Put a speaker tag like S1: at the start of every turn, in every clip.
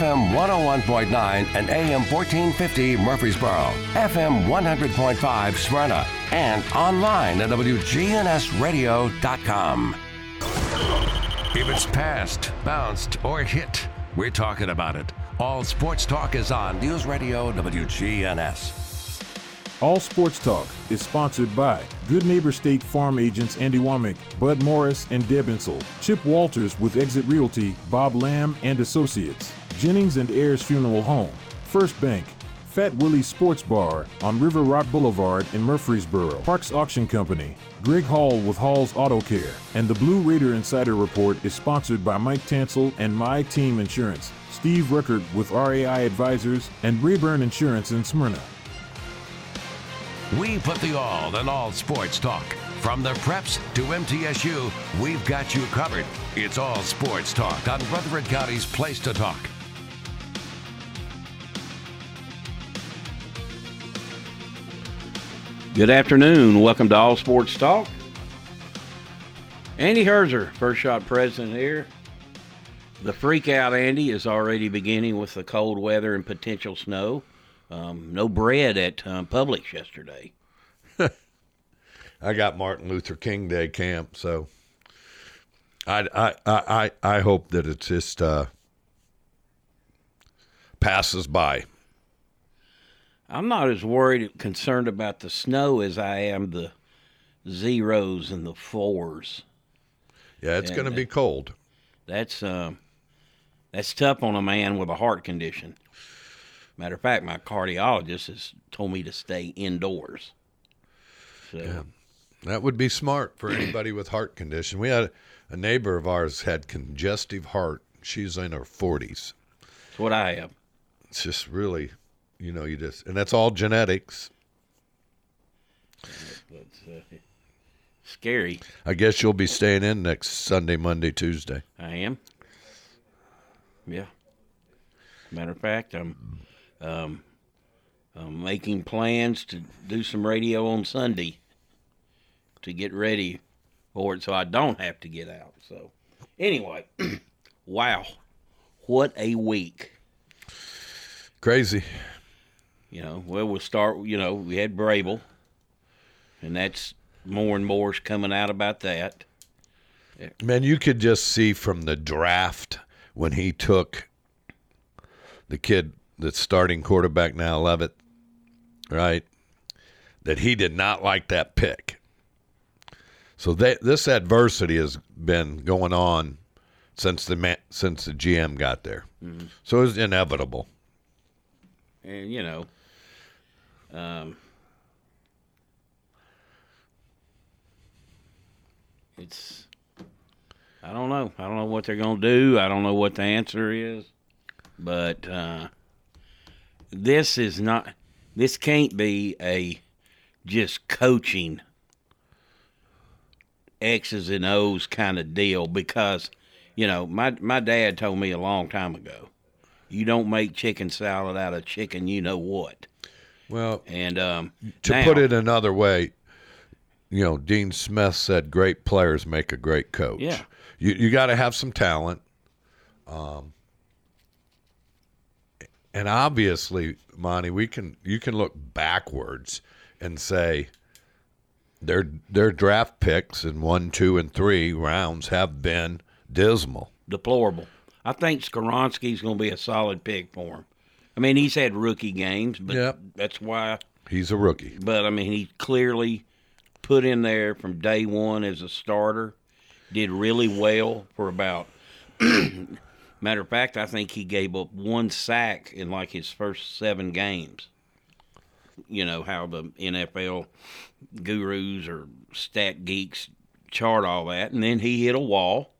S1: FM 101.9 and AM 1450 Murfreesboro, FM 100.5 Smyrna, and online at WGNSradio.com. If it's passed, bounced, or hit, we're talking about it. All sports talk is on News Radio WGNS.
S2: All Sports Talk is sponsored by Good Neighbor State Farm agents Andy Womack, Bud Morris, and Deb Insel, Chip Walters with Exit Realty, Bob Lamb and Associates, Jennings and Ayers Funeral Home, First Bank, Fat Willie's Sports Bar on River Rock Boulevard in Murfreesboro, Parks Auction Company, Greg Hall with Hall's Auto Care, and the Blue Raider Insider Report is sponsored by Mike Tansel and My Team Insurance, Steve Ruckert with RAI Advisors, and Rayburn Insurance in Smyrna.
S1: We put the all in all sports talk. From the preps to MTSU, we've got you covered. It's all sports talk on Rutherford County's Place to Talk.
S3: Good afternoon. Welcome to All Sports Talk. Andy Herzer, first shot president here. The freak out, Andy, is already beginning with the cold weather and potential snow. Um, no bread at um, Publix yesterday.
S4: I got Martin Luther King Day camp, so I I I I hope that it just uh, passes by.
S3: I'm not as worried, and concerned about the snow as I am the zeros and the fours.
S4: Yeah, it's going to
S3: uh,
S4: be cold.
S3: That's um, that's tough on a man with a heart condition. Matter of fact, my cardiologist has told me to stay indoors. So
S4: That would be smart for anybody with heart condition. We had a neighbor of ours had congestive heart. She's in her 40s.
S3: that's what I have.
S4: It's just really, you know, you just and that's all genetics.
S3: It's uh, scary.
S4: I guess you'll be staying in next Sunday, Monday, Tuesday.
S3: I am. Yeah. Matter of fact, I'm, um, I'm making plans to do some radio on Sunday to get ready for it, so I don't have to get out. So, anyway, wow, what a week!
S4: Crazy.
S3: You know, well, we'll start. You know, we had Vrabel, and that's more and more's coming out about that.
S4: Man, you could just see from the draft when he took the kid that's starting quarterback now, Levis, right? That he did not like that pick. So that this adversity has been going on since the since the GM got there. Mm-hmm. So it's inevitable.
S3: and you know, um, it's I don't know. I don't know what they're gonna do. I don't know what the answer is, but uh, this is not. This can't be a just coaching X's and O's kind of deal because you know my my dad told me a long time ago you don't make chicken salad out of chicken you know what
S4: Well,
S3: and um
S4: to
S3: now-
S4: put it another way, you know, Dean Smith said great players make a great coach.
S3: Yeah.
S4: You you got to have some talent. Um and obviously, Monty, we can you can look backwards and say their their draft picks in 1, 2 and 3 rounds have been dismal.
S3: deplorable i think Skoronski's going to be a solid pick for him i mean he's had rookie games but
S4: Yep.
S3: that's why
S4: He's a rookie.
S3: but i mean he clearly put in there from day one as a starter did really well for about matter of fact i think he gave up one sack in like his first seven games you know how the nfl gurus or stat geeks chart all that and then he hit a wall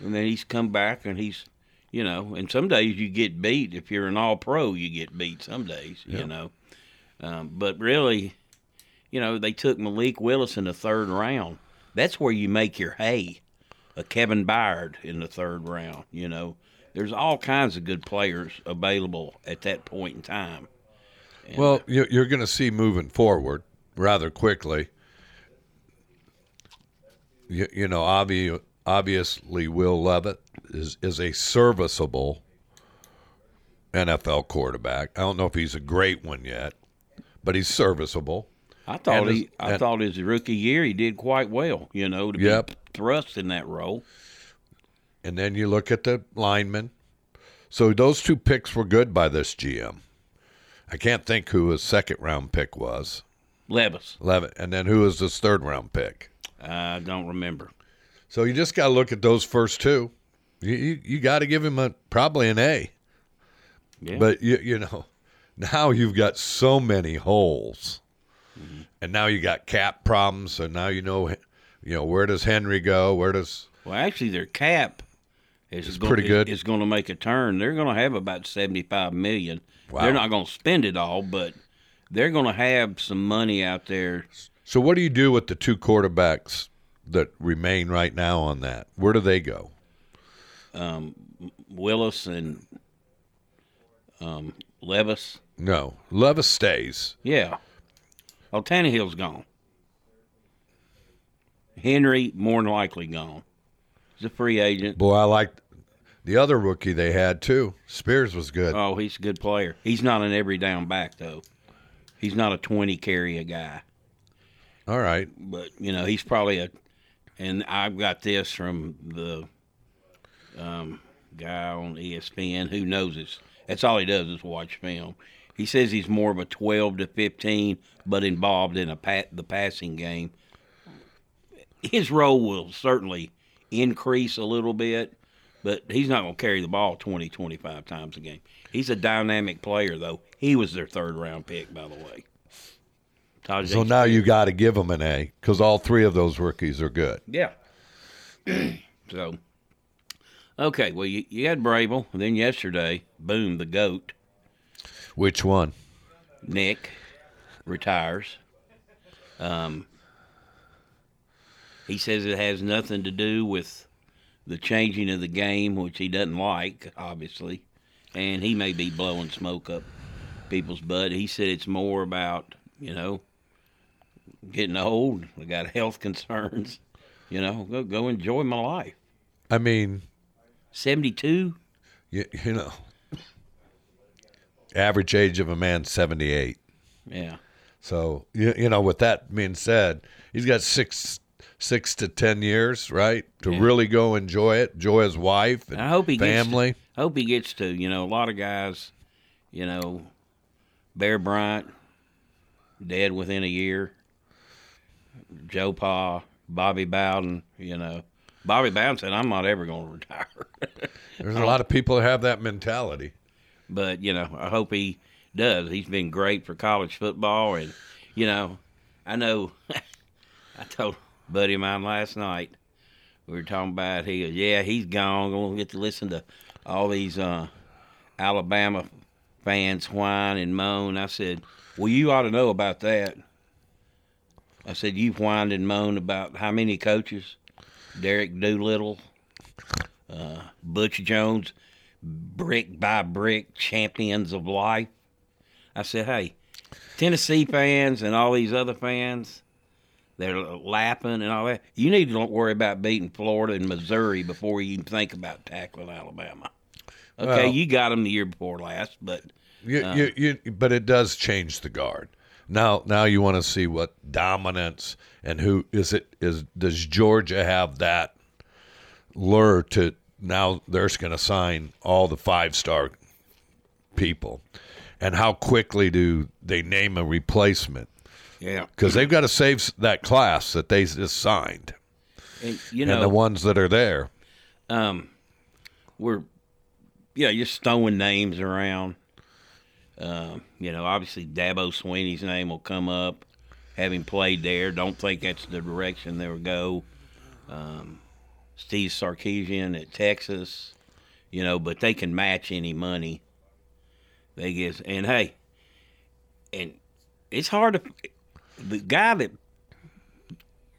S3: and then he's come back and he's you know and some days you get beat. If you're an all pro you get beat some days you know. Um, but really you know they took malik willis in the third round. That's where you make your hay a kevin byard in the third round you know. There's all kinds of good players available at that point in time. And,
S4: Well, you- you're going to see moving forward rather quickly. You, you know, obvi- obviously, Will Levis is is a serviceable NFL quarterback. I don't know if he's a great one yet, but he's serviceable.
S3: I thought
S4: And
S3: he,
S4: his-
S3: I
S4: and-
S3: thought his rookie year he did quite well. You know, to
S4: Yep.
S3: be thrust in that role.
S4: And then you look at the linemen. So those two picks were good by this GM. I can't think who his second round pick was.
S3: Levis,
S4: Eleven, and then who was his third round pick?
S3: I don't remember.
S4: So you just got to look at those first two. You you, you got to give him a probably an A.
S3: Yeah.
S4: But you you know, now you've got so many holes, mm-hmm. and now you got cap problems. So now you know, you know where does Henry go? Where does
S3: Well, actually, their cap is
S4: It's
S3: go-
S4: pretty
S3: is-
S4: good.
S3: Is, going to make a turn. They're going to have about seventy-five million.
S4: Wow.
S3: They're not going to spend it all, but they're going to have some money out there.
S4: so? What do you do with the two quarterbacks that remain right now on that? Where do they go?
S3: Willis and um, Levis.
S4: No, Levis stays.
S3: Yeah. Well, Tannehill's gone. Henry more than likely gone. He's a free agent.
S4: Boy, I like the other rookie they had too. Spears was good.
S3: Oh, he's a good player. He's not an every down back though. He's not a twenty carry a guy.
S4: All right.
S3: but you know he's probably a and i've got this from the um, guy on espn who knows this that's all he does is watch film. He says he's more of a 12 to 15 but involved in a pat the passing game. His role will certainly increase a little bit but he's not going to carry the ball 20 25 times a game. He's a dynamic player though. He was their third round pick by the way
S4: So now you got to give them an A because all three of those rookies are good.
S3: Yeah. so, okay. Well, you, you had Vrabel, and then yesterday, boom, the goat
S4: Which one?
S3: Nick retires. Um, he says it has nothing to do with the changing of the game, which he doesn't like, obviously, and he may be blowing smoke up people's butt. He said it's more about you know getting old. I got health concerns. You know, go go enjoy my life.
S4: I mean,
S3: Seventy two.
S4: you, you know, average age of a man seventy eight.
S3: Yeah.
S4: So you, you know, with that being said, he's got six six to ten years, right, to
S3: Yeah.
S4: really go enjoy it, enjoy his wife and
S3: I hope he
S4: family.
S3: Gets to, I hope he gets to. You know, a lot of guys, you know, Bear Bryant, dead within a year. Joe Pa, Bobby Bowden. You know, Bobby Bowden said, "I'm not ever going to retire."
S4: There's a lot of people that have that mentality.
S3: but you know, I hope he does. He's been great for college football, and you know, I know. I told a buddy of mine last night. We were talking about he goes, yeah, he's gone. Going to get to listen to all these uh, Alabama fans whine and moan. I said, well, you ought to know about that. I said, you've whined and moaned about how many coaches? Derek Doolittle, uh, Butch Jones, brick by brick champions of life. I said, hey, Tennessee fans and all these other fans, they're lapping and all that. You need to don't worry about beating Florida and Missouri before you even think about tackling Alabama. Okay,
S4: Well-
S3: you got them the year before last, but
S4: You,
S3: Uh.
S4: you, you, but it does change the guard. Now, now you want to see what dominance and who is it? Is does Georgia have that lure to now? They're going to sign all the five star people, and how quickly do they name a replacement?
S3: yeah,
S4: Because they've got to save that class that they just signed,
S3: and you
S4: and the ones that are there.
S3: um, we're yeah, just throwing names around. Um, you know, obviously Dabo Swinney's name will come up, having played there. Don't think that's the direction they will go. Um, Steve Sarkisian at Texas, you know, but they can match any money they get. And hey, and it's hard to the guy that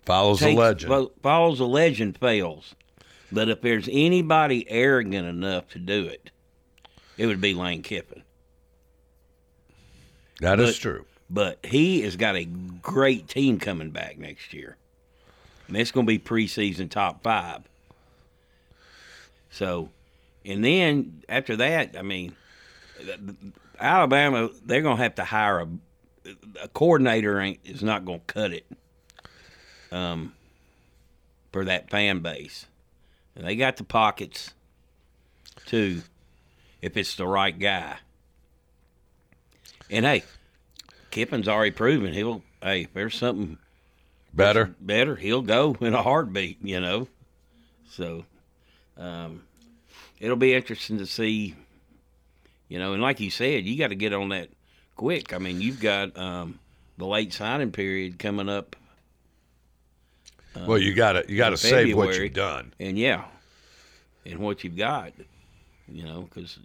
S4: Follows
S3: takes-
S4: legend.
S3: follows a legend fails. But if there's anybody arrogant enough to do it, it would be Lane Kiffin.
S4: That is
S3: but-
S4: true.
S3: But he has got a great team coming back next year. And it's going to be preseason top five. So, and then after that, I mean, Alabama, they're gonna have to hire a, a coordinator. Ain't is not gonna cut it. Um, for that fan base, and they got the pockets, too, if it's the right guy. And hey, Kiffin's already proven he'll. Hey, if there's something
S4: Better.
S3: better, he'll go in a heartbeat. You know, so um, it'll be interesting to see. You know, and like you said, you got to get on that quick. I mean, you've got um, the late signing period coming up,
S4: well, you got to you got to save what you've done.
S3: and yeah, and what you've got. You know, because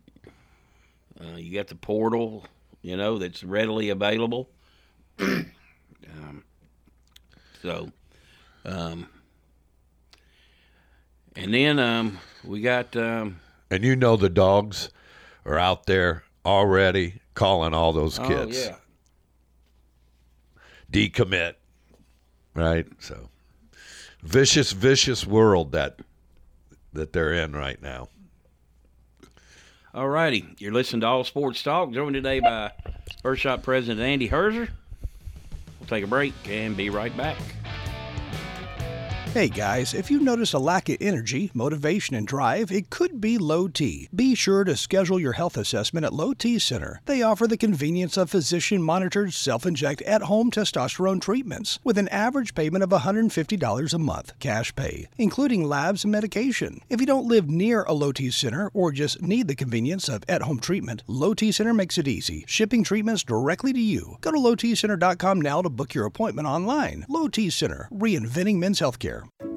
S3: uh, you got the portal. You know, that's readily available. um, so, um, and then um, we got. Um,
S4: And you know the dogs are out there already calling all those kids.
S3: Oh yeah.
S4: Decommit. Right? So vicious, vicious world that that they're in right now.
S3: All righty. You're listening to All Sports Talk, joined today by First Shot President Andy Herzer. We'll take a break and be right back.
S5: Hey guys, if you notice a lack of energy, motivation, and drive, it could be low T. Be sure to schedule your health assessment at Low T Center. They offer the convenience of physician monitored self inject at home testosterone treatments with an average payment of $150 a month, cash pay, including labs and medication. If you don't live near a Low T Center or just need the convenience of at home treatment, Low T Center makes it easy, shipping treatments directly to you. Go to lowtcenter.com now to book your appointment online. Low T Center, reinventing men's healthcare.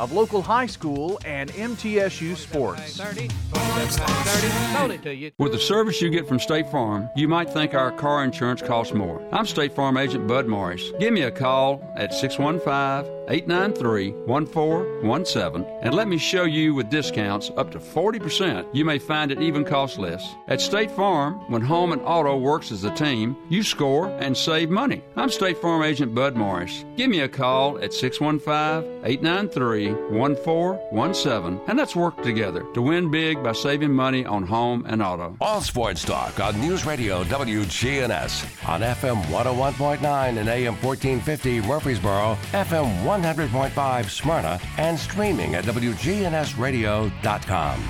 S6: of local high school and MTSU sports.
S7: 30, 30, sold it to you.
S8: With the service you get from State Farm, you might think our car insurance costs more. I'm State Farm agent Bud Morris. Give me a call at 615 893 1417 and let me show you with discounts up to 40%. You may find it even costs less. At State Farm, when home and auto works as a team, you score and save money. I'm State Farm agent Bud Morris. Give me a call at 615 893 1417 and let's work together to win big by saving money on home and auto.
S1: All Sports Talk on News Radio WGNS on FM 101.9 and AM 1450 Murfreesboro, FM oh 100.5 Smyrna, and streaming at WGNSradio.com.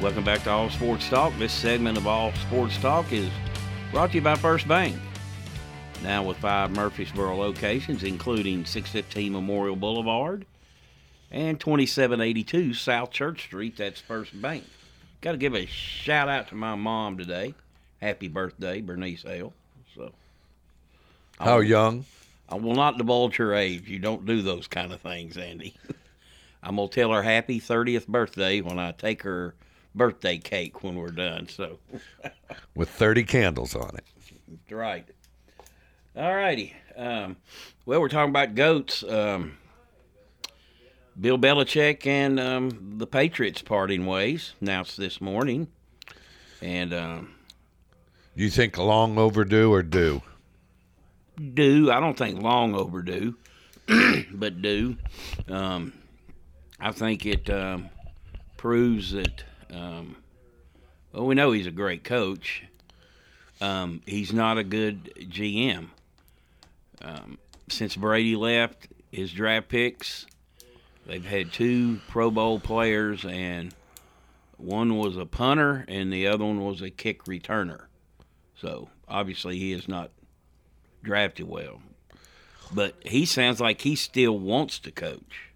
S3: Welcome back to All Sports Talk. This segment of All Sports Talk is brought to you by First Bank. Now with five Murfreesboro locations, including 615 Memorial Boulevard and 2782 South Church Street. That's First Bank. Got to give a shout out to my mom today. Happy birthday, Bernice Hale. So
S4: How young?
S3: I will not divulge her age. You don't do those kind of things, Andy. I'm gonna tell her happy 30th birthday when I take her birthday cake when we're done. So,
S4: With 30 candles on it.
S3: right. All righty. Um, well, we're talking about goats. Um, Bill Belichick and um, the Patriots parting ways announced this morning, and um,
S4: You think long overdue or due?
S3: Due. I don't think long overdue, but due. Um, I think it um, proves that. Um, well, we know he's a great coach. Um, he's not a good GM. Um, since Brady left, his draft picks, they've had two Pro Bowl players, and one was a punter, and the other one was a kick returner. So obviously, he is not drafted well. but he sounds like he still wants to coach.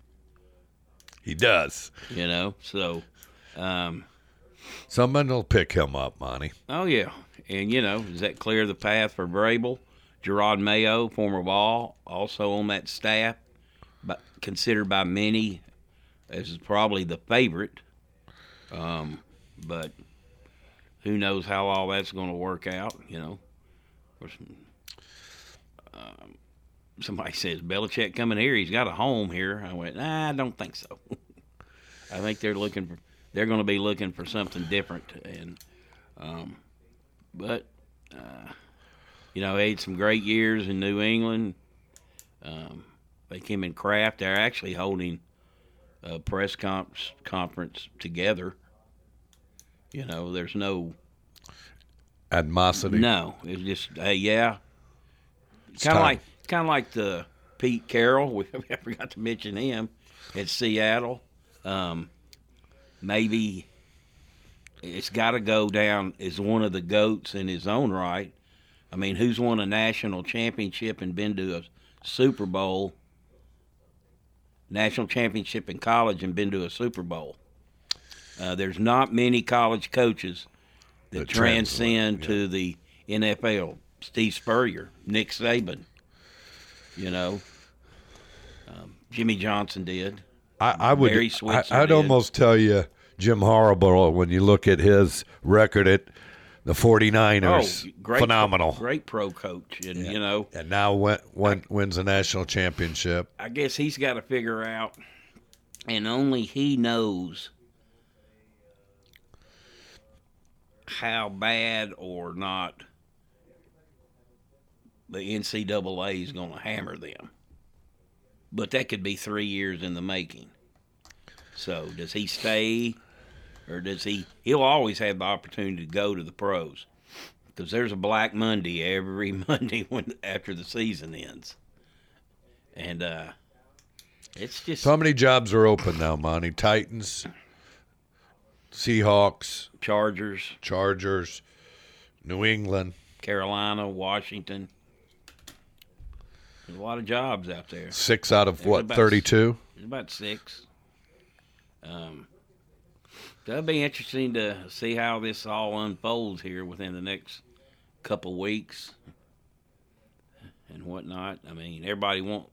S4: He does.
S3: You know, so um,
S4: Someone will pick him up, Monty.
S3: oh yeah, and you know, does that clear the path for Vrabel? Jerod Mayo, former ball, also on that staff, but considered by many as probably the favorite. Um, but who knows how all that's going to work out? You know, um, somebody says Belichick coming here. He's got a home here. I went, nah, I don't think so. I think they're looking for. They're going to be looking for something different, and um, but uh, you know, they had some great years in New England. Um, they came in Kraft. They're actually holding a press com- conference together. You know, there's no
S4: Animosity.
S3: no. It's just hey, yeah. Kind of like kind of like the Pete Carroll. We I forgot to mention him at Seattle. Um, maybe it's got to go down as one of the goats in his own right. I mean, who's won a national championship and been to a Super Bowl? National championship in college and been to a Super Bowl. Uh, there's not many college coaches that, transcend
S4: transcend,
S3: to the NFL. Steve Spurrier, Nick Saban, you know, um, Jimmy Johnson did.
S4: I, I would.
S3: Barry
S4: I,
S3: Switzer did.
S4: almost tell you Jim Harbaugh when you look at his record at the 49ers.
S3: Oh, great,
S4: phenomenal.
S3: great pro coach, and you know,
S4: And now win, win, wins a national championship.
S3: I guess he's got to figure out, and only he knows how bad or not the NCAA is going to hammer them. But that could be three years in the making. So does he stay, or does he? He'll always have the opportunity to go to the pros, because there's a Black Monday every Monday when after the season ends, and uh, it's just
S4: So how many jobs are open now, Monty? Titans, Seahawks,
S3: Chargers,
S4: Chargers, New England.
S3: Carolina, Washington. There's a lot of jobs out there.
S4: Six out of
S3: There's
S4: what,
S3: about-
S4: 32?
S3: There's about six. Um, that'll be interesting to see how this all unfolds here within the next couple weeks and whatnot. I mean, everybody want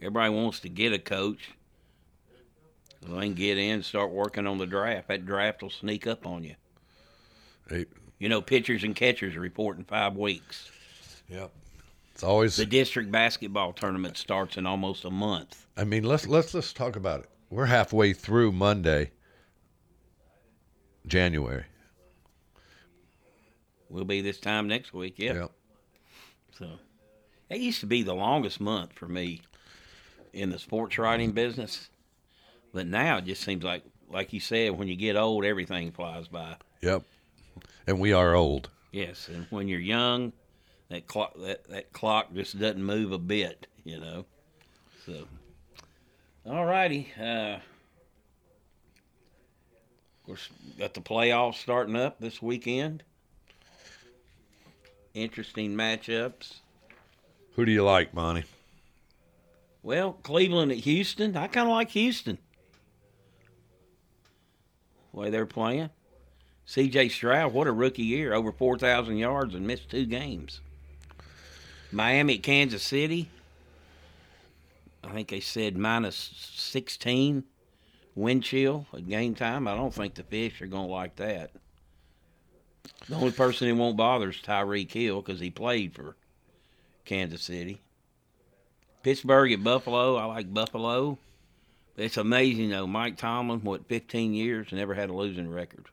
S3: everybody wants to get a coach. So they can get in, and start working on the draft. That draft will sneak up on you. You know, pitchers and catchers report in five weeks.
S4: Yep. It's always.
S3: The district basketball tournament starts in almost a month.
S4: I mean, let's let's let's talk about it. We're halfway through Monday, January.
S3: We'll be this time next week. Yeah.
S4: Yep.
S3: So it used to be the longest month for me in the sports writing business, but now it just seems like, like you said, when you get old, everything flies by.
S4: Yep. And we are old.
S3: Yes, and when you're young, that clock that, that clock just doesn't move a bit, you know. So, all righty. Uh, of course, got the playoffs starting up this weekend. Interesting matchups.
S4: Who do you like, Monty?
S3: Well, Cleveland at Houston. I kind of like Houston. The way they're playing. C.J. Stroud, what a rookie year. Over 4,000 yards and missed two games. Miami Kansas City. I think they said minus 16 wind chill at game time. I don't think the fish are going to like that. The only person who won't bother is Tyreek Hill because he played for Kansas City. Pittsburgh at Buffalo. I like Buffalo. It's amazing though. Mike Tomlin, what, 15 years, never had a losing record.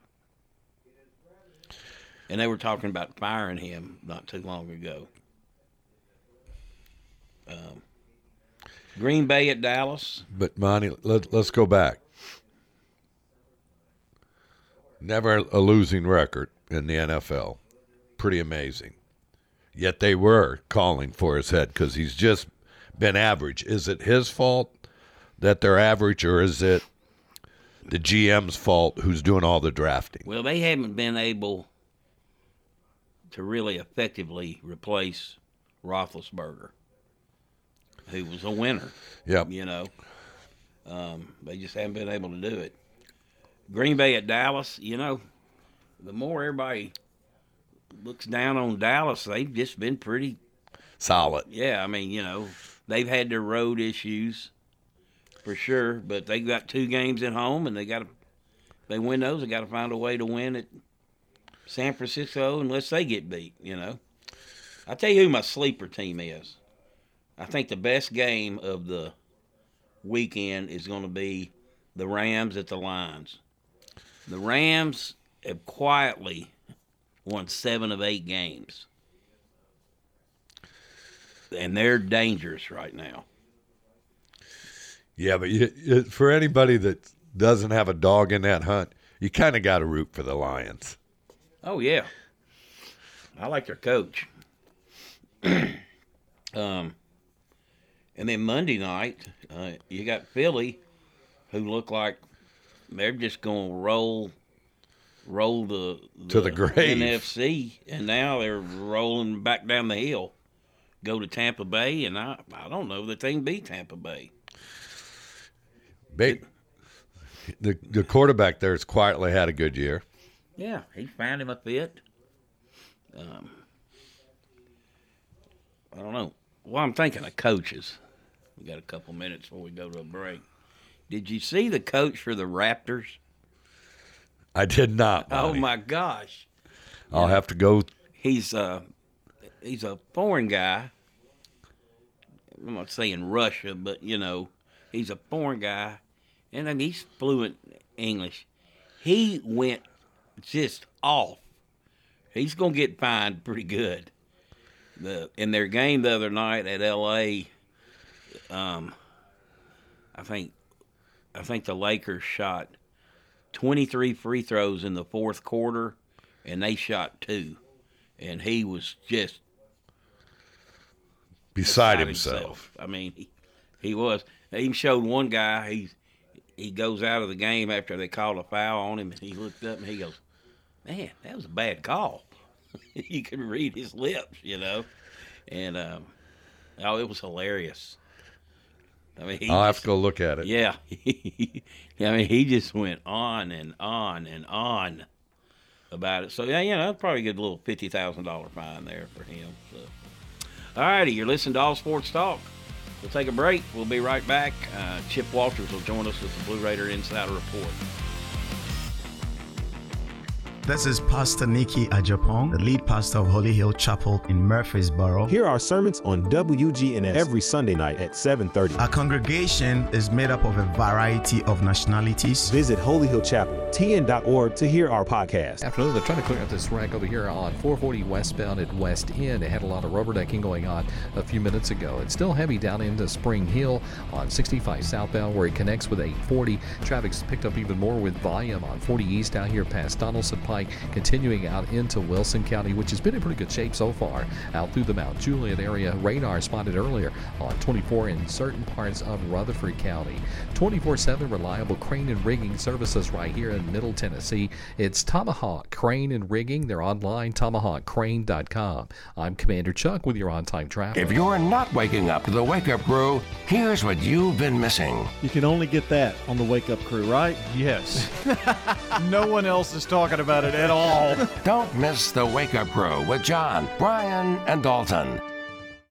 S3: And they were talking about firing him not too long ago. Um, Green Bay at Dallas.
S4: But Monty, let, let's go back. Never a losing record in the NFL. Pretty amazing. Yet they were calling for his head because he's just been average. Is it his fault that they're average, or is it the GM's fault who's doing all the drafting?
S3: Well, they haven't been able to really effectively replace Roethlisberger. Who was a winner.
S4: Yep.
S3: You know, um, they just haven't been able to do it. Green Bay at Dallas, you know, the more everybody looks down on Dallas, they've just been pretty
S4: Solid.
S3: yeah, I mean, you know, they've had their road issues for sure, but they got two games at home, and they got to they win those. They got to find a way to win at San Francisco unless they get beat. You know, I tell you who my sleeper team is. I think the best game of the weekend is going to be the Rams at the Lions. The Rams have quietly won seven of eight games and they're dangerous right now.
S4: Yeah, but you, you, for anybody that doesn't have a dog in that hunt, you kind of got to root for the Lions.
S3: Oh yeah, I like their coach. um, and then Monday night, uh, you got Philly, who look like they're just going to roll, roll the,
S4: To the grave.
S3: NFC, and now they're rolling back down the hill. Go to Tampa Bay, and I I don't know that they can beat Tampa Bay.
S4: Big, the the quarterback there has quietly had a good year.
S3: Yeah, he found him a fit. Um, I don't know. Well, I'm thinking of coaches. We got a couple minutes before we go to a break. Did you see the coach for the Raptors?
S4: I did not.
S3: Oh my gosh,
S4: I'll have to go.
S3: he's uh he's a foreign guy. I'm not saying Russia, but you know, he's a foreign guy, and I mean, he's fluent English. He went just off. He's gonna get fined pretty good. The in their game the other night at L.A. Um, I think I think the Lakers shot 23 free throws in the fourth quarter, and they shot two, and he was just
S4: Beside
S3: beside
S4: himself.
S3: I mean, he, he was. They even showed one guy. He he goes out of the game after they called a foul on him, and he looked up and he goes, "Man, that was a bad call." you could read his lips, you know, and um, oh, it was hilarious. I mean, he
S4: I'll have to go look at it.
S3: yeah. I mean, he just went on and on and on about it. So, yeah, you know, that's probably a good little $50,000 fine there for him. So. All righty, you're listening to All Sports Talk. We'll take a break. We'll be right back. Uh, Chip Walters will join us with the Blue Raider Insider Report.
S9: This is Pastor Nikki Ajapong, the lead pastor of Holy Hill Chapel in Murfreesboro.
S10: Here are sermons on WGNS every Sunday night at 7:30.
S9: Our congregation is made up of a variety of nationalities.
S10: Visit Holy Hill Chapel, tn.org to hear our podcast.
S11: Afternoon, they're trying to clear out this wreck over here on 440 westbound at West End. It had a lot of rubberdecking going on a few minutes ago. It's still heavy down into Spring Hill on 65 southbound where it connects with 840. Traffic's picked up even more with volume on 40 east out here past Donaldson Pike, continuing out into Wilson County, which has been in pretty good shape so far. Out through the Mount Juliet area, radar spotted earlier on 24 in certain parts of Rutherford County. 24-7 reliable crane and rigging services right here in Middle Tennessee. It's Tomahawk Crane and Rigging. They're online, tomahawkcrane.com. I'm Commander Chuck with your on-time traffic.
S1: If you're not waking up to the wake up crew, here's what you've been missing.
S12: You can only get that on the Wake Up Crew, right?
S6: Yes. no one else is talking about it at all.
S1: Don't miss the wake up crew with John, Brian, and Dalton.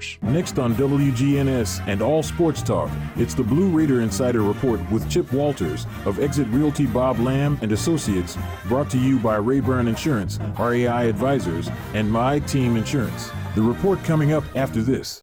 S12: Customers.
S2: Next on WGNS and All Sports Talk, it's the Blue Raider Insider Report with Chip Walters of Exit Realty Bob Lamb and Associates, brought to you by Rayburn Insurance, RAI Advisors, and My Team Insurance. The report coming up after this.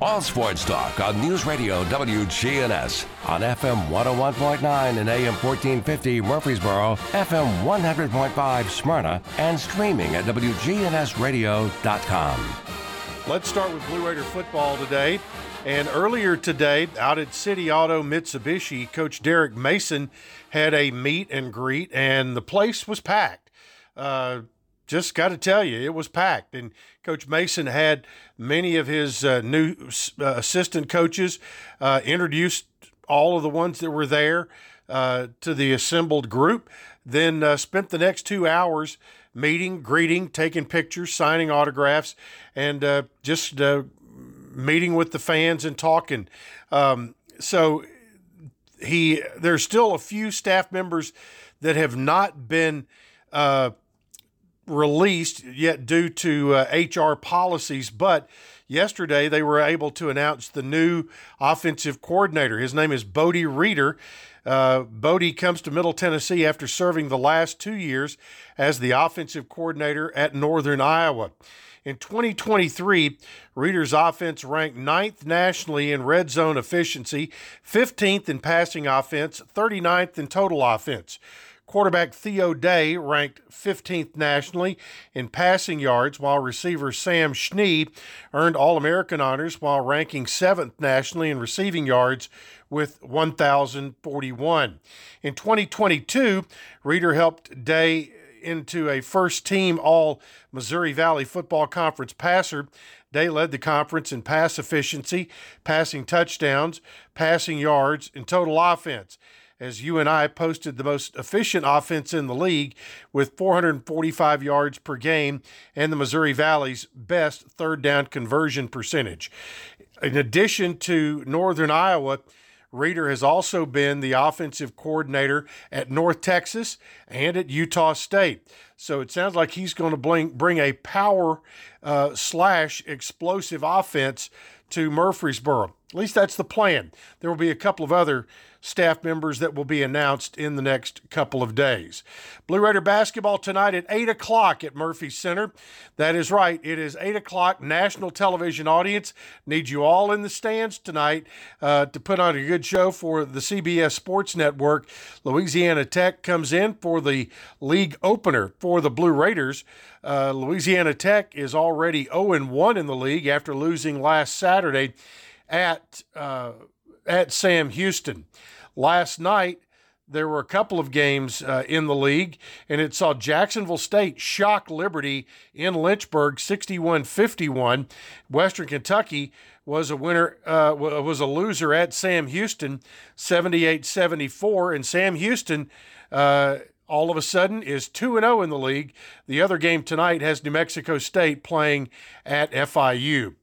S1: All Sports Talk on News Radio WGNS on FM 101.9 and AM 1450 Murfreesboro, FM 100.5 Smyrna, and streaming at WGNSradio.com.
S13: Let's start with Blue Raider football today. And earlier today, out at City Auto Mitsubishi, Coach Derek Mason had a meet and greet, and the place was packed. Uh, just got to tell you, it was packed. And Coach Mason had many of his uh, new uh, assistant coaches uh, introduced all of the ones that were there uh, to the assembled group. Then uh, spent the next two hours meeting, greeting, taking pictures, signing autographs, and uh, just meeting with the fans and talking. Um, so he, there's still a few staff members that have not been released yet due to uh, HR policies, but yesterday they were able to announce the new offensive coordinator. His name is Bodie Reeder. Uh, Bodie comes to Middle Tennessee after serving the last two years as the offensive coordinator at Northern Iowa. In 2023, Reeder's offense ranked ninth nationally in red zone efficiency, 15th in passing offense, 39th in total offense. Quarterback Theo Day ranked 15th nationally in passing yards, while receiver Sam Schnee earned All American honors while ranking 7th nationally in receiving yards with 1,041. In 2022, Reeder helped Day into a first team All Missouri Valley Football Conference passer. Day led the conference in pass efficiency, passing touchdowns, passing yards, and total offense as you and I posted the most efficient offense in the league with 445 yards per game and the Missouri Valley's best third down conversion percentage. In addition to Northern Iowa, Reeder has also been the offensive coordinator at North Texas and at Utah State. So it sounds like he's going to bring, bring a power uh, slash explosive offense to Murfreesboro. At least that's the plan. There will be a couple of other staff members that will be announced in the next couple of days. Blue Raider basketball tonight at 8 o'clock at Murphy Center. That is right. It is 8 o'clock. National television audience. needs you all in the stands tonight uh, to put on a good show for the CBS Sports Network. Louisiana Tech comes in for the league opener for the Blue Raiders. Uh, Louisiana Tech is already 0 1 in the league after losing last Saturday at uh, at Sam Houston. Last night, there were a couple of games uh, in the league, and it saw Jacksonville State shock Liberty in Lynchburg 61 51. Western Kentucky was a winner, uh, was a loser at Sam Houston 78 74, and Sam Houston. Uh, all of a sudden is 2 0 in the league. The other game tonight has New Mexico State playing at FIU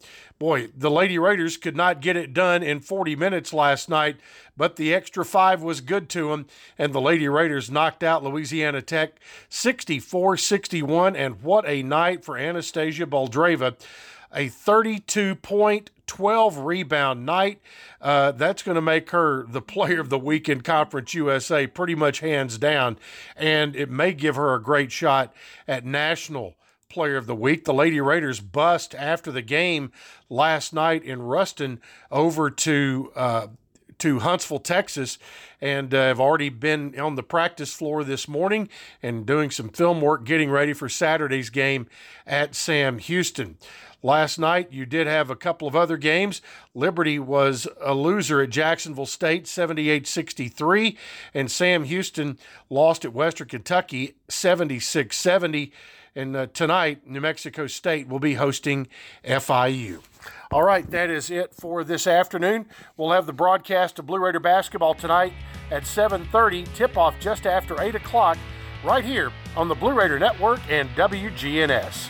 S13: boy, the Lady Raiders could not get it done in 40 minutes last night, but the extra five was good to them, and the Lady Raiders knocked out Louisiana Tech 64 61. And what a night for Anastasia Boldyreva! A 32 point, 12 rebound night. Uh, that's going to make her the player of the week in Conference USA, pretty much hands down. And it may give her a great shot at national player of the week. The Lady Raiders bust after the game last night in Ruston over to uh, to Huntsville, Texas, and uh, have already been on the practice floor this morning and doing some film work, getting ready for Saturday's game at Sam Houston. Last night, you did have a couple of other games. Liberty was a loser at Jacksonville State, 78 63, and Sam Houston lost at Western Kentucky, 76 70. And uh, tonight, New Mexico State will be hosting FIU. All right, that is it for this afternoon. We'll have the broadcast of Blue Raider basketball tonight at 7:30. Tip-off just after 8 o'clock, right here on the Blue Raider Network and WGNS.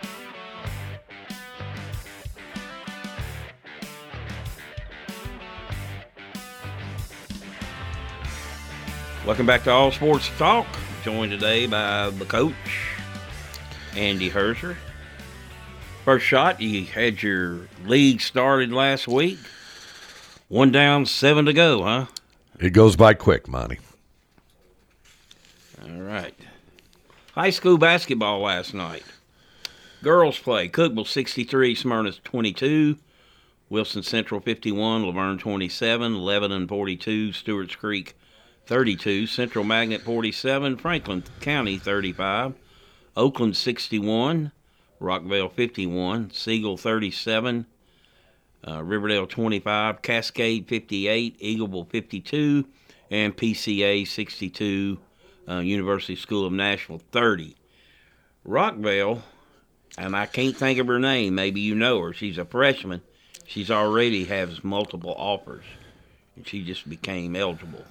S3: Welcome back to All Sports Talk. Joined today by the coach, Andy Herzer. First shot, you had your league started last week. One down, seven to go, huh?
S4: It goes by quick, Monty.
S3: All right. High school basketball last night. Girls play. Cookeville 63, Smyrna 22. Wilson Central 51, La Vergne 27, Lebanon 42, Stewart's Creek 32, Central Magnet 47, Franklin County 35, Oakland 61, Rockvale 51, Siegel 37, uh, Riverdale 25, Cascade 58, Eagleville 52, and PCA 62, uh, University School of Nashville 30. Rockvale, and I can't think of her name, maybe you know her, she's a freshman. She's already has multiple offers, and she just became eligible.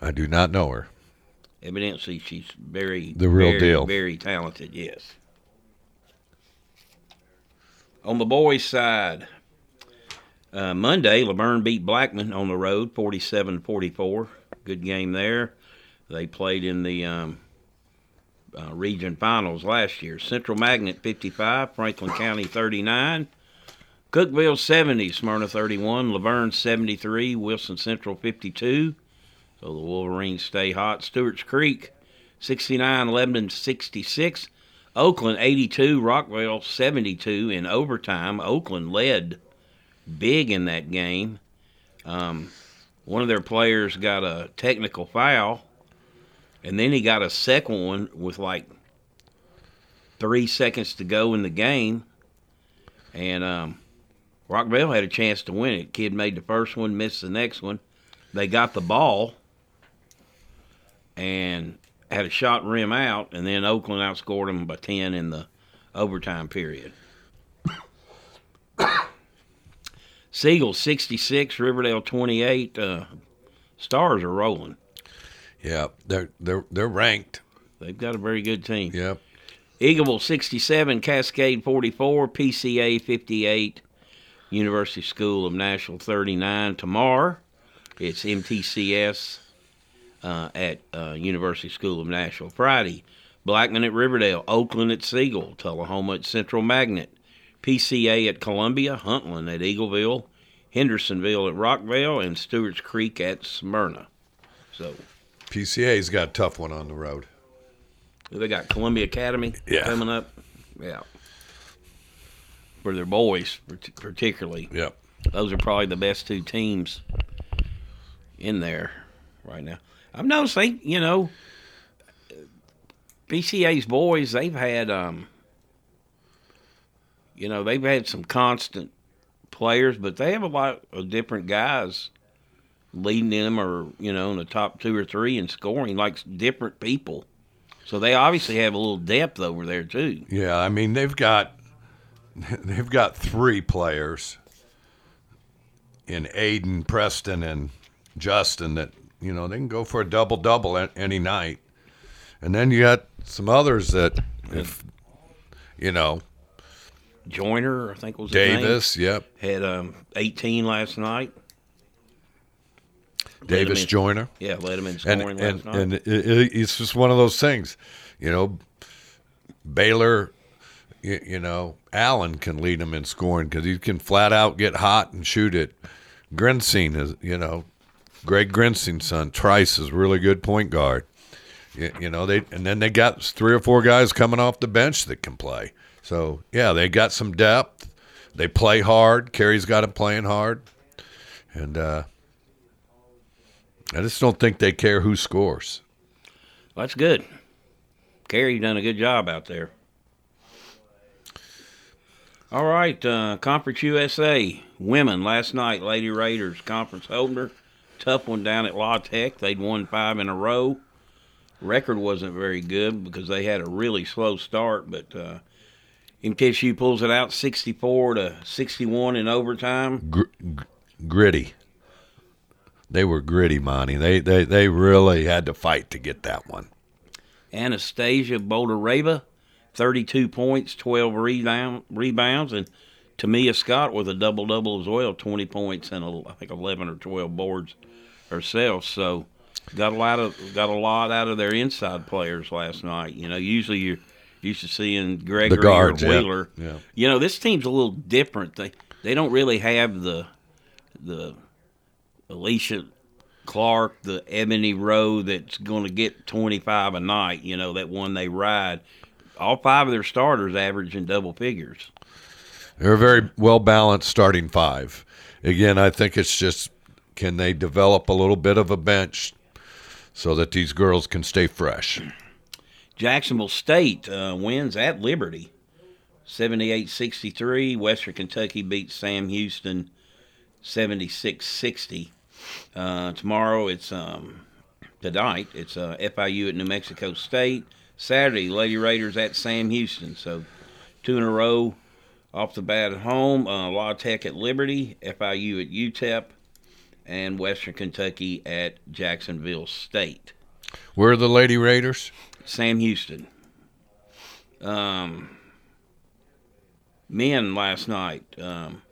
S4: I do not know her.
S3: Evidently, she's very
S4: The real
S3: very,
S4: deal.
S3: very talented. Yes. On the boys' side, uh, Monday, La Vergne beat Blackman on the road, 47-44. Good game there. They played in the um, uh, region finals last year. Central Magnet 55, Franklin County 39. Cookeville 70, Smyrna 31, La Vergne 73, Wilson Central 52. So the Wolverines stay hot. Stewart's Creek 69, Lebanon 66. Oakland 82, Rockvale 72 in overtime. Oakland led big in that game. Um, one of their players got a technical foul, and then he got a second one with like three seconds to go in the game. And um, Rockvale had a chance to win it. Kid made the first one, missed the next one. They got the ball and had a shot rim out, and then Oakland outscored them by 10 in the overtime period. Siegel 66, Riverdale 28. Uh, stars are rolling.
S4: Yeah, they're they're they're ranked.
S3: They've got a very good team.
S4: Yep.
S3: Eagleville 67, Cascade 44, PCA 58, University School of Nashville 39. Tomorrow, it's MTCS uh, at uh, University School of Nashville. Friday, Blackman at Riverdale, Oakland at Siegel, Tullahoma at Central Magnet, PCA at Columbia, Huntland at Eagleville, Hendersonville at Rockvale, and Stewart's Creek at Smyrna. So
S4: PCA's got a tough one on the road.
S3: they got Columbia Academy
S4: Yeah.
S3: coming up. Yeah. For their boys, particularly.
S4: Yep.
S3: Those are probably the best two teams in there right now. Noticed they, you know, PCA's boys, they've had, um, you know, they've had some constant players, but they have a lot of different guys leading them or, you know, in the top two or three in scoring, like different people. So they obviously have a little depth over there, too.
S4: Yeah, I mean they've got they've got three players in Aiden, Preston, and Justin that you know they can go for a double double any night, and then you got some others that if you know
S3: Joyner, I think was.
S4: Davis, yep,
S3: Had um, 18 last night.
S4: Davis
S3: in-
S4: Joyner.
S3: Yeah, led him in scoring
S4: and,
S3: last night.
S4: and it, it, it's just one of those things, you know. Baylor, you, you know, Allen can lead them in scoring because he can flat out get hot and shoot it. Grinsing is, you know, Greg Grinsing's son. Trice is really good point guard. You, you know they and then they got three or four guys coming off the bench that can play. So yeah, they got some depth. They play hard. Kerry's got them playing hard, and uh, I just don't think they care who scores.
S3: That's good. Kerry done a good job out there. All right, uh, Conference USA women last night, Lady Raiders conference opener, tough one down at La Tech. They'd won five in a row. Record wasn't very good because they had a really slow start, but uh, MTSU pulls it out, sixty-four to sixty-one in overtime.
S4: Gr- gritty. They were gritty, Monty. They, they they really had to fight to get that one.
S3: Anastasia Boldyreva, 32 points, 12 rebound, rebounds, and Tamia Scott with a double double as well, 20 points and a, I think 11 or 12 boards herself. So got a lot of got a lot out of their inside players last night. You know, usually you're used to seeing Gregory
S4: guards,
S3: or
S4: yeah.
S3: Wheeler.
S4: Yeah.
S3: You know, this team's a little different. They they don't really have the the Alysha Clark, the Ebony Rowe that's going to get 25 a night, you know, that one they ride. All five of their starters average in double figures.
S4: They're a very well balanced starting five. Again, I think it's just can they develop a little bit of a bench so that these girls can stay fresh.
S3: Jacksonville State uh, wins at Liberty 78 63. Western Kentucky beats Sam Houston 76 60. Uh, tomorrow it's um, tonight. It's uh, FIU at New Mexico State. Saturday, Lady Raiders at Sam Houston. So two in a row off the bat at home. Uh, La Tech at Liberty, FIU at UTEP, and Western Kentucky at Jacksonville State.
S4: Where are the Lady Raiders?
S3: Sam Houston. Um, men last night. Um,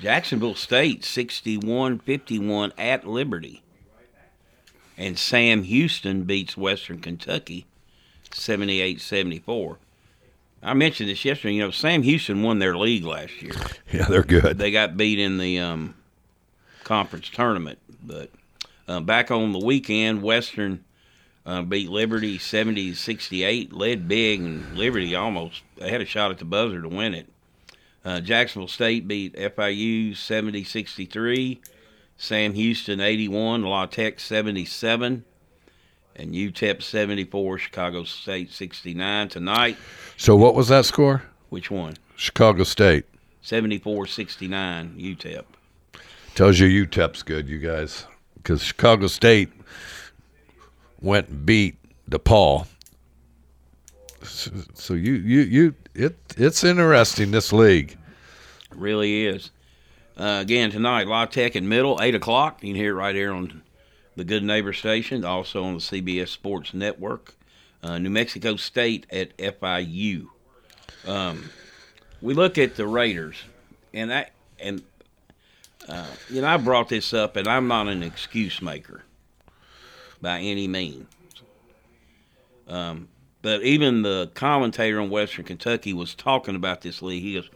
S3: Jacksonville State 61 51 at Liberty. And Sam Houston beats Western Kentucky 78 74. I mentioned this yesterday. You know, Sam Houston won their league last year.
S4: Yeah, they're good.
S3: They got beat in the um, conference tournament. But uh, back on the weekend, Western uh, beat Liberty 70 68, led big, and Liberty almost they had a shot at the buzzer to win it. Uh, Jacksonville State beat FIU 70 63, Sam Houston 81, La Tech 77, and UTEP 74, Chicago State 69 tonight.
S4: So what was that score?
S3: Which one?
S4: Chicago State.
S3: 74 69, UTEP.
S4: Tells you UTEP's good, you guys, because Chicago State went and beat DePaul. So, so you you you it it's interesting this league.
S3: It really is. Uh, again tonight, La Tech in middle, eight o'clock. You can hear it right here on the Good Neighbor station, also on the CBS Sports Network. Uh, New Mexico State at FIU. Um, we look at the Raiders, and I and uh, you know I brought this up, and I'm not an excuse maker by any means. Um, but even the commentator on Western Kentucky was talking about this league. He goes,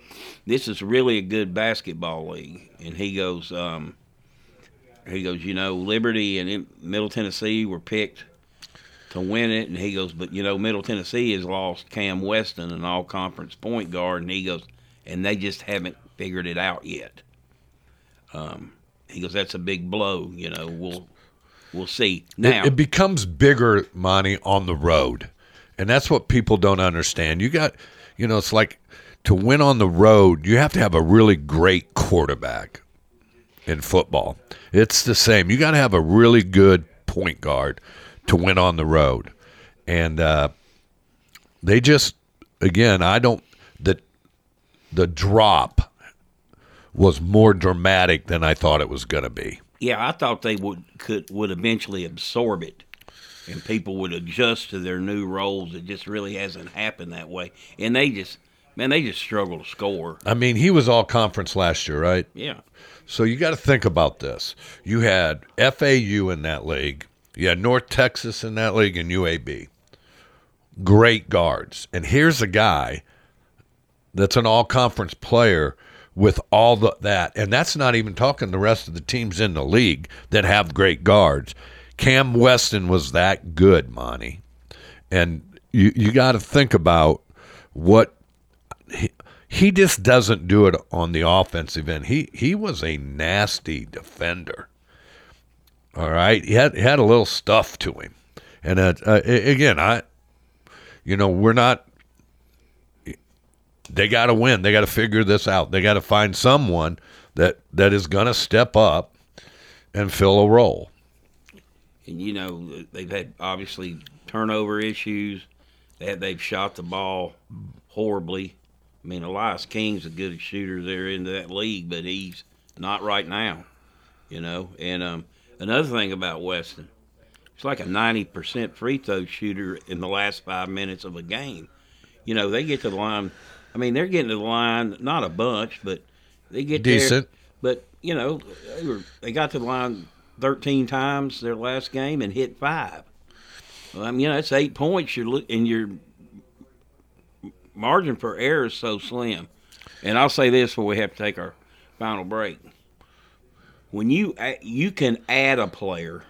S3: "This is really a good basketball league," and he goes, um, "He goes, you know, Liberty and Middle Tennessee were picked to win it," and he goes, "But you know, Middle Tennessee has lost Cam Weston, an All-Conference point guard," and he goes, "And they just haven't figured it out yet." Um, he goes, "That's a big blow. You know, we'll we'll see." Now
S4: it, it becomes bigger, Monty, on the road. And that's what people don't understand. You got, you know, it's like to win on the road, you have to have a really great quarterback in football. It's the same. You got to have a really good point guard to win on the road. And uh, they just, again, I don't, the, the drop was more dramatic than I thought it was going to be.
S3: Yeah, I thought they would could would eventually absorb it and people would adjust to their new roles. It just really hasn't happened that way. And they just, man, they just struggle to score.
S4: I mean, he was all conference last year, right?
S3: Yeah.
S4: So you got to think about this. You had FAU in that league, you had North Texas in that league, and UAB. Great guards. And here's a guy that's an all conference player with all the, that. And that's not even talking the rest of the teams in the league that have great guards. Cam Weston was that good, Monty. And you you got to think about what he, he just doesn't do it on the offensive end. He he was a nasty defender. All right, he had he had a little stuff to him, and uh, uh, again, I, you know, we're not. They got to win. They got to figure this out. They got to find someone that that is going to step up and fill a role
S3: and you know they've had obviously turnover issues. They have, they've shot the ball horribly. I mean, Elias King's a good shooter there in that league, but he's not right now. You know, and um, another thing about Weston, it's like a ninety percent free throw shooter in the last five minutes of a game. You know, they get to the line. I mean, they're getting to the line not a bunch, but they get
S4: decent.
S3: There, but you know, they were they got to the line 13 times their last game and hit five. Well, I mean, you know, that's eight points. You're and your margin for error is so slim. And I'll say this before we have to take our final break. When you you can add a player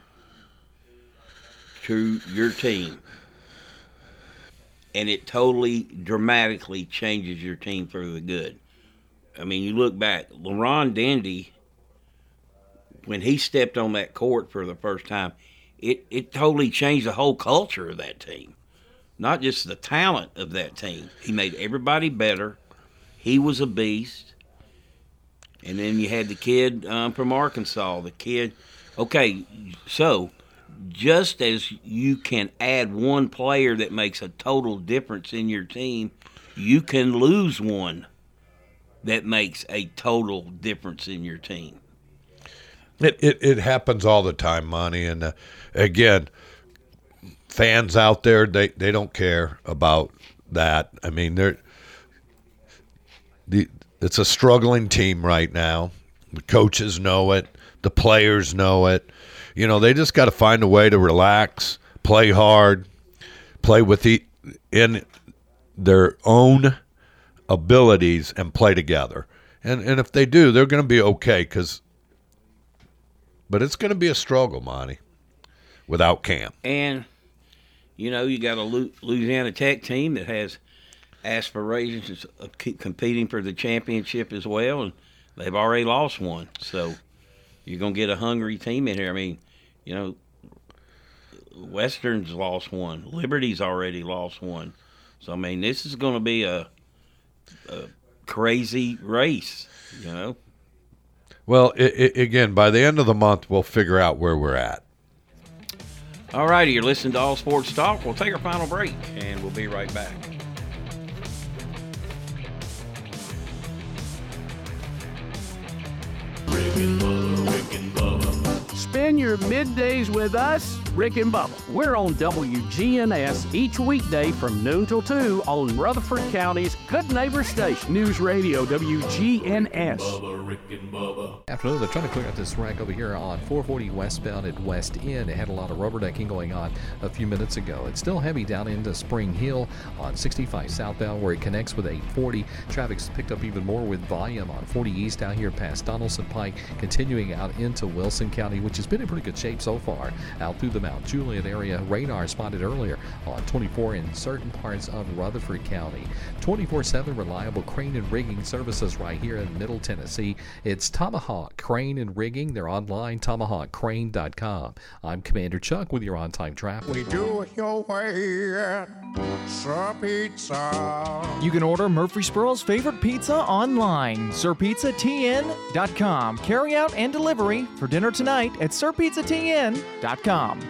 S3: to your team, and it totally dramatically changes your team for the good. I mean, you look back, LaRon Dendy when he stepped on that court for the first time, it, it totally changed the whole culture of that team. Not just the talent of that team. He made everybody better. He was a beast. And then you had the kid um, from Arkansas. The kid, okay, so just as you can add one player that makes a total difference in your team, you can lose one that makes a total difference in your team.
S4: It, it, it happens all the time, Monty. And uh, again, fans out there, they, they don't care about that. I mean, they're the it's a struggling team right now. The coaches know it. The players know it. You know, they just got to find a way to relax, play hard, play with the in their own abilities, and play together. And and if they do, they're going to be okay because but it's going to be a struggle, Monty, without Cam.
S3: And, you know, you got a Louisiana Tech team that has aspirations of keep competing for the championship as well, and they've already lost one. So you're going to get a hungry team in here. I mean, you know, Western's lost one, Liberty's already lost one. So, I mean, this is going to be a, a crazy race, you know.
S4: Well, it, it, again, by the end of the month, we'll figure out where we're at.
S3: All righty, you're listening to All Sports Talk. We'll take our final break, and we'll be right back.
S14: Spend your middays with us Rick and Bubba. We're on WGNS each weekday from noon till 2 on Rutherford County's Good Neighbor Station. News Radio WGNS.
S11: Afternoon, they're trying to clear out this wreck over here on 440 westbound at West End. It had a lot of rubber decking going on a few minutes ago. It's still heavy down into Spring Hill on 65 southbound where it connects with 840. Traffic's picked up even more with volume on 40 east out here past Donaldson Pike, continuing out into Wilson County, which has been in pretty good shape so far. Out through the Mount Juliet area, radar spotted earlier on 24 in certain parts of Rutherford County. 24 7 reliable crane and rigging services right here in Middle Tennessee. It's Tomahawk Crane and Rigging. They're online, tomahawkcrane.com. I'm Commander Chuck with your on time traffic.
S15: We do it your way at Sir Pizza.
S16: You can order Murfreesboro's favorite pizza online, sirpizzatn.com. Carry out and delivery for dinner tonight at sirpizzatn.com.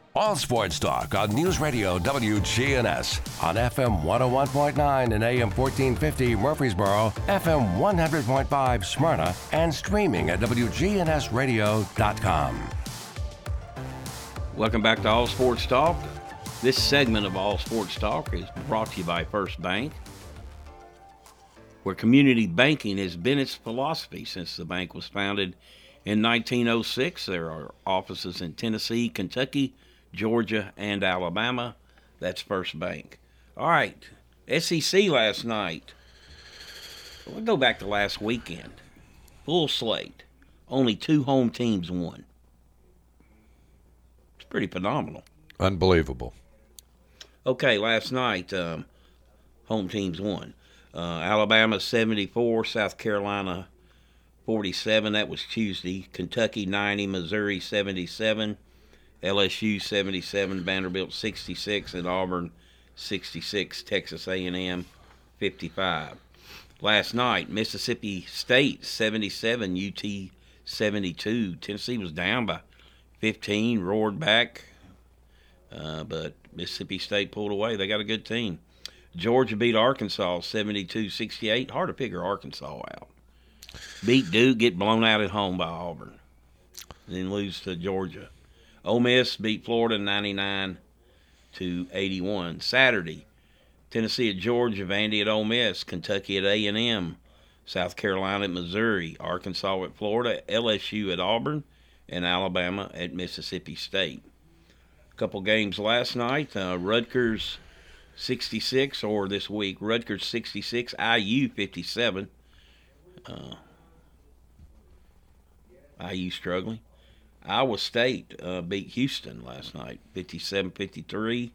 S1: All sports talk on News Radio WGNS on FM 101.9 and AM 1450 Murfreesboro, FM 100.5 Smyrna, and streaming at WGNSradio.com.
S3: Welcome back to All Sports Talk. This segment of All Sports Talk is brought to you by First Bank, where community banking has been its philosophy since the bank was founded in 1906. There are offices in Tennessee, Kentucky, Georgia, and Alabama. That's First Bank. All right, SEC last night. We'll go back to last weekend. Full slate. Only two home teams won. It's pretty phenomenal.
S4: Unbelievable.
S3: Okay, last night, um, home teams won. Uh, Alabama 74, South Carolina 47. That was Tuesday. Kentucky 90, Missouri 77. LSU 77, Vanderbilt 66, and Auburn 66, Texas A&M 55. Last night, Mississippi State 77, UT 72. Tennessee was down by 15, roared back, uh, but Mississippi State pulled away. They got a good team. Georgia beat Arkansas 72-68. Hard to figure Arkansas out. Beat Duke, get blown out at home by Auburn, then lose to Georgia. Ole Miss beat Florida 99 to 81. Saturday, Tennessee at Georgia, Vandy at Ole Miss, Kentucky at A&M, South Carolina at Missouri, Arkansas at Florida, LSU at Auburn, and Alabama at Mississippi State. A couple games last night, uh, Rutgers 66, or this week, Rutgers 66, IU 57. Uh, IU struggling. Iowa State uh, beat Houston last night, 57-53,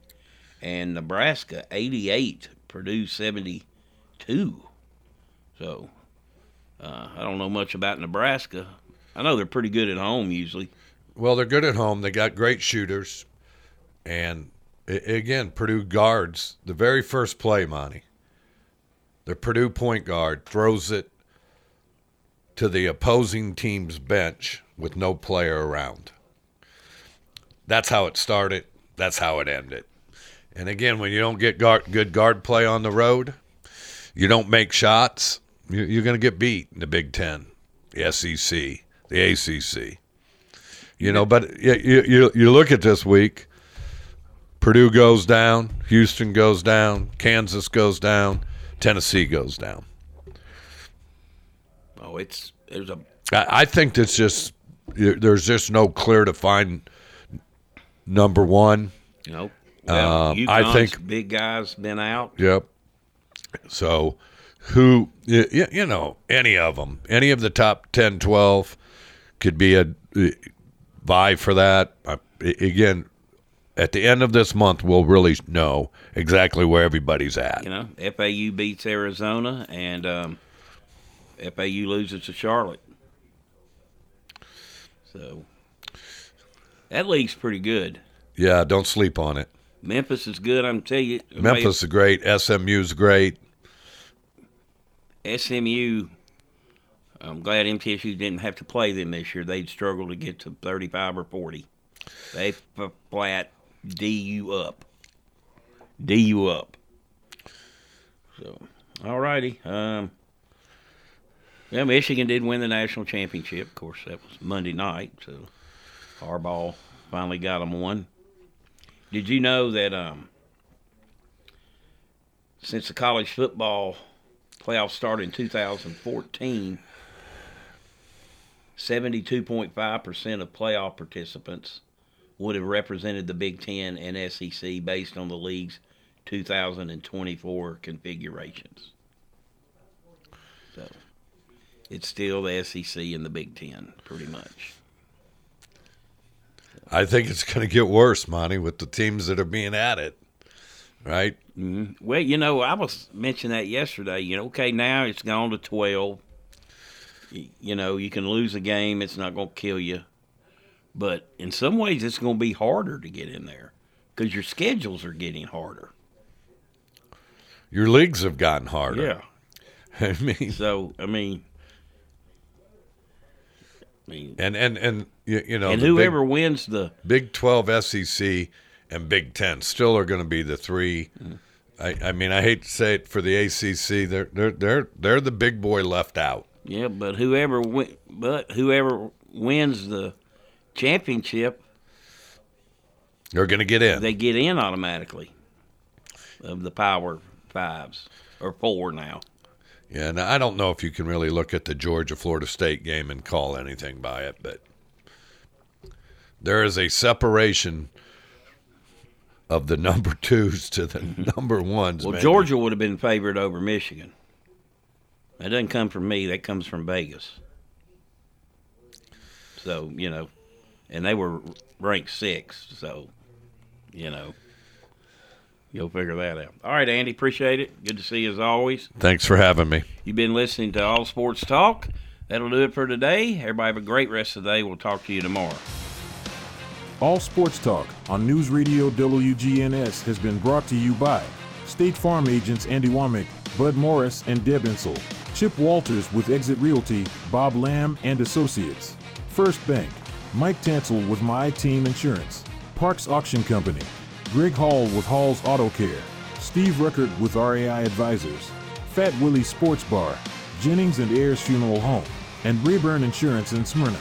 S3: and Nebraska 88, Purdue 72. So uh, I don't know much about Nebraska. I know they're pretty good at home usually.
S4: Well, they're good at home. They got great shooters, and again, Purdue guards the very first play, Monty. The Purdue point guard throws it to the opposing team's bench with no player around. That's how it started. That's how it ended. And again, when you don't get guard, good guard play on the road, you don't make shots, you're going to get beat in the Big Ten, the SEC, the ACC. You know, but you, you, you look at this week Purdue goes down, Houston goes down, Kansas goes down, Tennessee goes down.
S3: Oh, it's there's a.
S4: I, I think it's just there's just no clear defined number one.
S3: Nope. Well,
S4: Um, I think
S3: big guys been out.
S4: Yep. So, who, y- y- you know, any of them, any of the top 10, 12 could be a vie for that. A- again, at the end of this month, we'll really know exactly where everybody's at.
S3: You know, FAU beats Arizona, and um, FAU loses to Charlotte. So that league's pretty good.
S4: Yeah, don't sleep on it.
S3: Memphis is good. I'm tell you.
S4: Memphis is great. SMU's great.
S3: SMU. I'm glad MTSU didn't have to play them this year. They'd struggle to get to 35 or 40. They f- flat DU up. DU up. So, all righty. Um, yeah, Michigan did win the national championship. Of course, that was Monday night. So, Harbaugh finally got them one. Did you know that um, since the college football playoffs started in 2014, 72.5% of playoff participants would have represented the Big Ten and SEC based on the league's 2024 configurations. So it's still the SEC and the Big Ten, pretty much.
S4: I think it's going to get worse, Monty, with the teams that are being added. Right?
S3: hmm Well, you know, I was mentioning that yesterday. You know, okay, now it's gone to 12. You know, you can lose a game, it's not going to kill you. But in some ways, it's going to be harder to get in there because your schedules are getting harder.
S4: Your leagues have gotten harder.
S3: Yeah.
S4: I mean,
S3: so I mean, I mean,
S4: and and and you, you know,
S3: and whoever
S4: Big,
S3: wins the
S4: Big Twelve, SEC, and Big Ten still are going to be the 3
S3: Mm-hmm.
S4: I, I mean, I hate to say it for the ACC, they're they're they're they're the big boy left out.
S3: yeah, but whoever win, but whoever wins the championship,
S4: They're going to get in.
S3: they get in automatically of the Power Fives or four now.
S4: Yeah, and I don't know if you can really look at the Georgia Florida State game and call anything by it, but there is a separation of the number twos to the number ones.
S3: Well,
S4: maybe.
S3: Georgia would have been favored over Michigan. That doesn't come from me. That comes from Vegas. So you know, and they were ranked six. So you know, you'll figure that out. All right, Andy, appreciate it. Good to see you as always.
S4: Thanks for having me.
S3: You've been listening to All Sports Talk. That'll do it for today. Everybody have a great rest of the day. We'll talk to you tomorrow.
S2: All Sports Talk on News Radio WGNS has been brought to you by State Farm agents Andy Womack, Bud Morris, and Deb Insel. Chip Walters with Exit Realty, Bob Lamb and Associates. First Bank, Mike Tansel with My Team Insurance. Parks Auction Company, Greg Hall with Hall's Auto Care. Steve Ruckert with RAI Advisors. Fat Willie Sports Bar, Jennings and Ayers Funeral Home, and Rayburn Insurance in Smyrna.